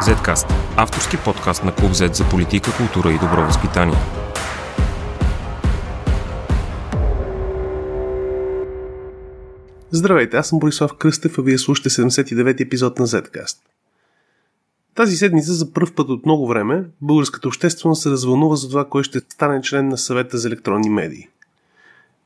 Zcast – авторски подкаст на Клуб Z за политика, култура и добро възпитание. Здравейте, аз съм Борислав Кръстев, а вие слушате 79 епизод на Zcast. Тази седмица за първ път от много време българската общественост се развълнува за това, кой ще стане член на съвета за електронни медии.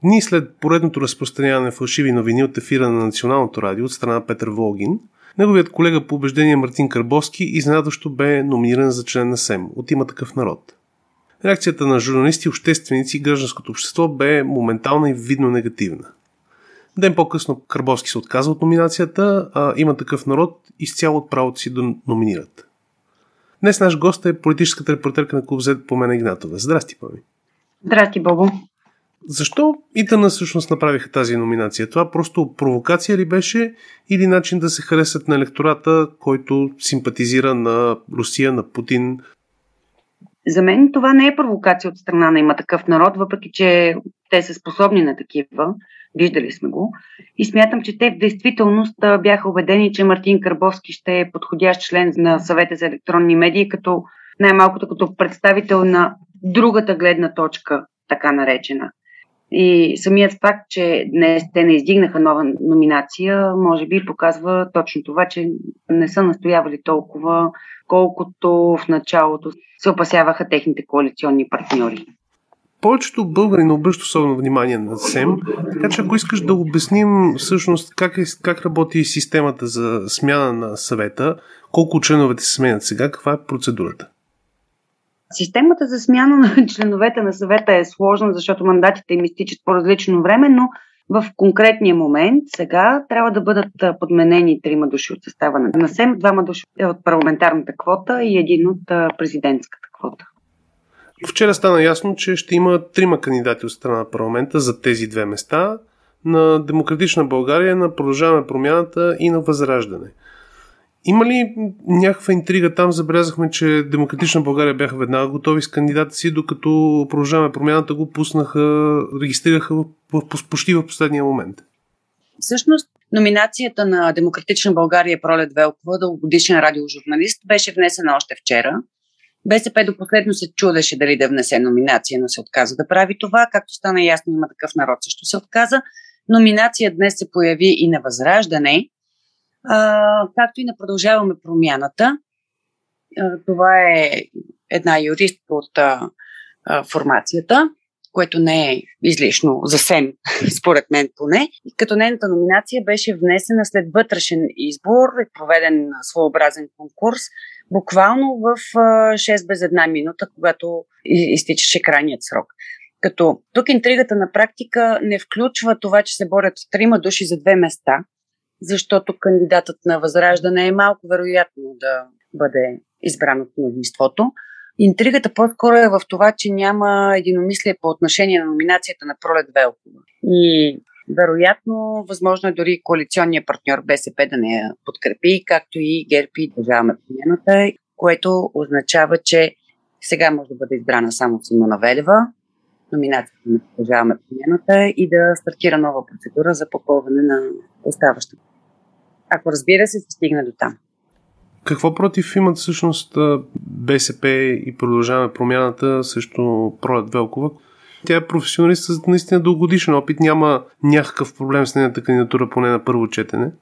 Дни след поредното разпространяване на фалшиви новини от ефира на Националното радио от страна Петър Волгин, неговият колега по убеждение Мартин Карбовски изненадващо бе номиниран за член на СЕМ от има такъв народ. Реакцията на журналисти, общественици и гражданското общество бе моментална и видно негативна. Ден по-късно Карбовски се отказа от номинацията, а има такъв народ изцяло от правото си да номинират. Днес наш гост е политическата репортерка на Клуб Z Помена Игнатова. Здрасти, Пами. Здрасти, Бобо. Защо Итана всъщност направиха тази номинация? Това просто провокация ли беше или начин да се харесат на електората, който симпатизира на Русия, на Путин? За мен това не е провокация от страна на има такъв народ, въпреки че те са способни на такива. Виждали сме го. И смятам, че те в действителност бяха убедени, че Мартин Карбовски ще е подходящ член на съвета за електронни медии, като най-малкото като представител на другата гледна точка, така наречена. И самият факт, че днес те не издигнаха нова номинация, може би показва точно това, че не са настоявали толкова, колкото в началото се опасяваха техните коалиционни партньори. Повечето българи не обръщат особено внимание на СЕМ, така че ако искаш да обясним всъщност как, е, как работи системата за смяна на съвета, колко членовете се сменят сега, каква е процедурата? Системата за смяна на членовете на съвета е сложна, защото мандатите им изтичат по различно време, но в конкретния момент сега трябва да бъдат подменени трима души от състава на СЕМ, двама души от парламентарната квота и един от президентската квота. Вчера стана ясно, че ще има трима кандидати от страна на парламента за тези две места. На Демократична България, на Продължаваме промяната и на Възраждане – има ли някаква интрига там? Забелязахме, че Демократична България бяха веднага готови с кандидата си, докато продължаваме промяната го пуснаха, регистрираха в, в, почти в последния момент. Всъщност, номинацията на Демократична България Пролет Велкова, дългогодишен радиожурналист, беше внесена още вчера. БСП до последно се чудеше дали да внесе номинация, но се отказа да прави това. Както стана ясно, има такъв народ също се отказа. Номинация днес се появи и на Възраждане, както и на продължаваме промяната. Това е една юристка от формацията, което не е излишно за СЕМ, според мен поне. И като нейната номинация беше внесена след вътрешен избор и проведен своеобразен конкурс, буквално в 6 без една минута, когато изтичаше крайният срок. Като тук интригата на практика не включва това, че се борят трима души за две места, защото кандидатът на Възраждане е малко вероятно да бъде избран от мнозинството. Интригата по-скоро е в това, че няма единомислие по отношение на номинацията на Пролет Велкова. И вероятно, възможно е дори коалиционния партньор БСП да не я подкрепи, както и ГЕРБ и Държаваме промяната, което означава, че сега може да бъде избрана само Симона Велева, номинацията на Продължаваме промяната и да стартира нова процедура за попълване на оставащата. Ако разбира се, се стигне до там. Какво против имат всъщност БСП и продължаваме промяната срещу Пролет Велкова? Тя е професионалист с наистина дългогодишен опит. Няма някакъв проблем с нейната кандидатура, поне на първо четене.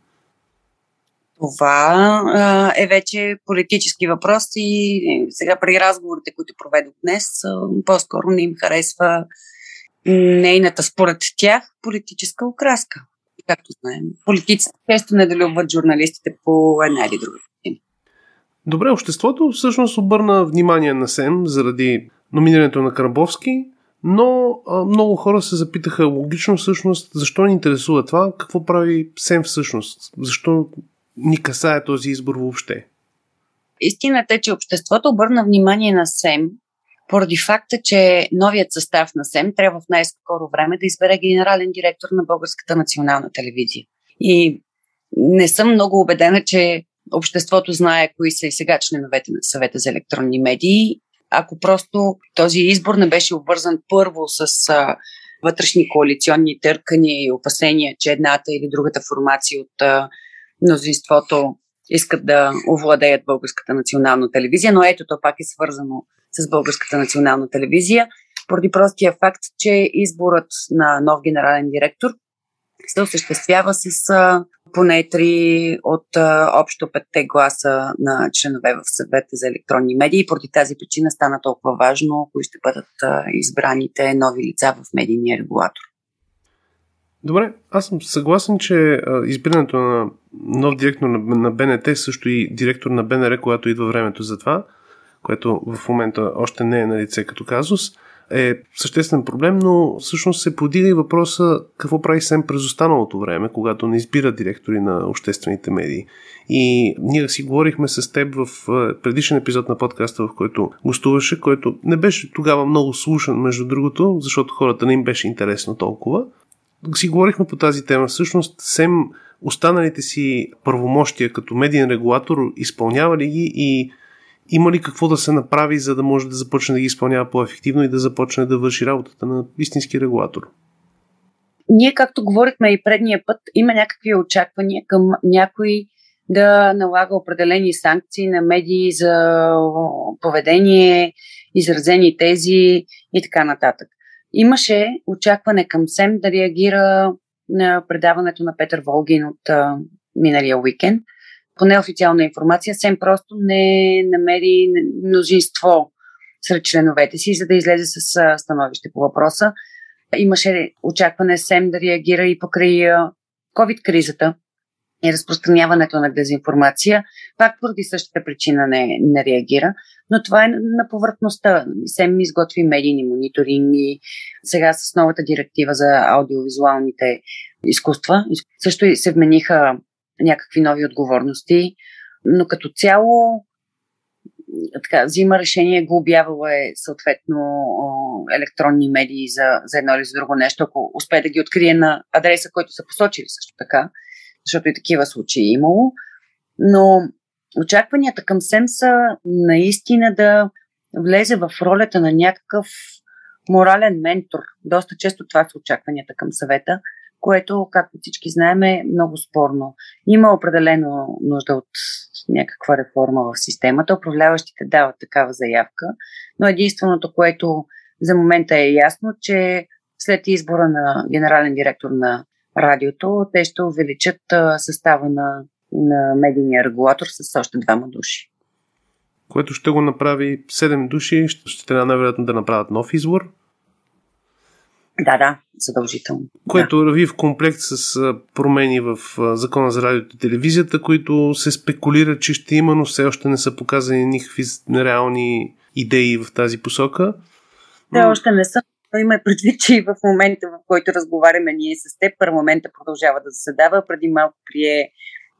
Това а, е вече политически въпрос и сега при разговорите, които проведох днес, по-скоро не им харесва нейната, според тях, политическа окраска. Както знаем, политиците често недолюбват журналистите по една или друга причина. Добре, обществото всъщност обърна внимание на СЕМ заради номинирането на Карабовски, но а, много хора се запитаха логично всъщност защо ни интересува това, какво прави СЕМ всъщност, защо ни касае този избор въобще? Истината е, че обществото обърна внимание на СЕМ поради факта, че новият състав на СЕМ трябва в най-скоро време да избере генерален директор на Българската национална телевизия. И не съм много убедена, че обществото знае кои са и сега членовете на съвета за електронни медии. Ако просто този избор не беше обвързан първо с а, вътрешни коалиционни търкания и опасения, че едната или другата формация от а, мнозинството искат да овладеят Българската национална телевизия, но ето то пак е свързано с Българската национална телевизия, поради простия факт, че изборът на нов генерален директор се осъществява с поне три от общо петте гласа на членове в съвета за електронни медии. И поради тази причина стана толкова важно, кои ще бъдат избраните нови лица в медийния регулатор. Добре, аз съм съгласен, че избирането на нов директор на БНТ, също и директор на БНР, когато идва времето за това, което в момента още не е на лице като казус, е съществен проблем, но всъщност се подига и въпроса какво прави СЕМ през останалото време, когато не избира директори на обществените медии. И ние си говорихме с теб в предишен епизод на подкаста, в който гостуваше, който не беше тогава много слушан, между другото, защото хората не им беше интересно толкова. Си говорихме по тази тема. Всъщност СЕМ останалите си първомощия като медиен регулатор изпълнява ли ги и има ли какво да се направи, за да може да започне да ги изпълнява по-ефективно и да започне да върши работата на истински регулатор? Ние, както говорихме и предния път, има някакви очаквания към някой да налага определени санкции на медии за поведение, изразени тези и така нататък. Имаше очакване към СЕМ да реагира на предаването на Петър Волгин от а, миналия уикенд – по неофициална информация, СЕМ просто не намери мнозинство сред членовете си, за да излезе с становище по въпроса. Имаше очакване СЕМ да реагира и покрай COVID-кризата и разпространяването на дезинформация. Пак поради същата причина не, не реагира, но това е на повърхността. СЕМ изготви медийни мониторинги, сега с новата директива за аудиовизуалните изкуства. Също се вмениха някакви нови отговорности, но като цяло така, взима решение, го обявила е съответно електронни медии за, за едно или за друго нещо, ако успее да ги открие на адреса, който са посочили също така, защото и такива случаи е имало. Но очакванията към СЕМ са наистина да влезе в ролята на някакъв морален ментор. Доста често това са очакванията към съвета – което, както всички знаем, е много спорно. Има определено нужда от някаква реформа в системата. Управляващите дават такава заявка, но единственото, което за момента е ясно, че след избора на генерален директор на радиото, те ще увеличат състава на, на медийния регулатор с още двама души. Което ще го направи 7 души, ще трябва най-вероятно да направят нов избор, да, да, задължително. Което да. рави в комплект с промени в Закона за радиото и телевизията, които се спекулира, че ще има, но все още не са показани никакви нереални идеи в тази посока. Те още не са. Има предвид, че и в момента, в който разговаряме ние с теб, парламента продължава да заседава. Преди малко прие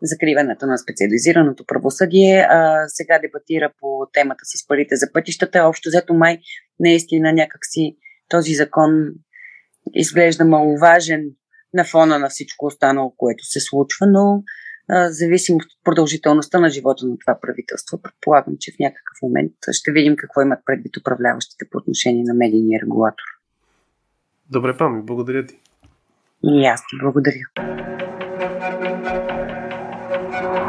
закриването на специализираното правосъдие, а сега дебатира по темата с парите за пътищата. Общо взето май наистина някакси този закон изглежда маловажен на фона на всичко останало, което се случва, но зависимо от продължителността на живота на това правителство, предполагам, че в някакъв момент ще видим какво имат предвид управляващите по отношение на медийния регулатор. Добре, Пами, благодаря ти. И аз ти благодаря.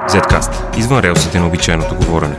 Zcast. Извън релсите на обичайното говорене.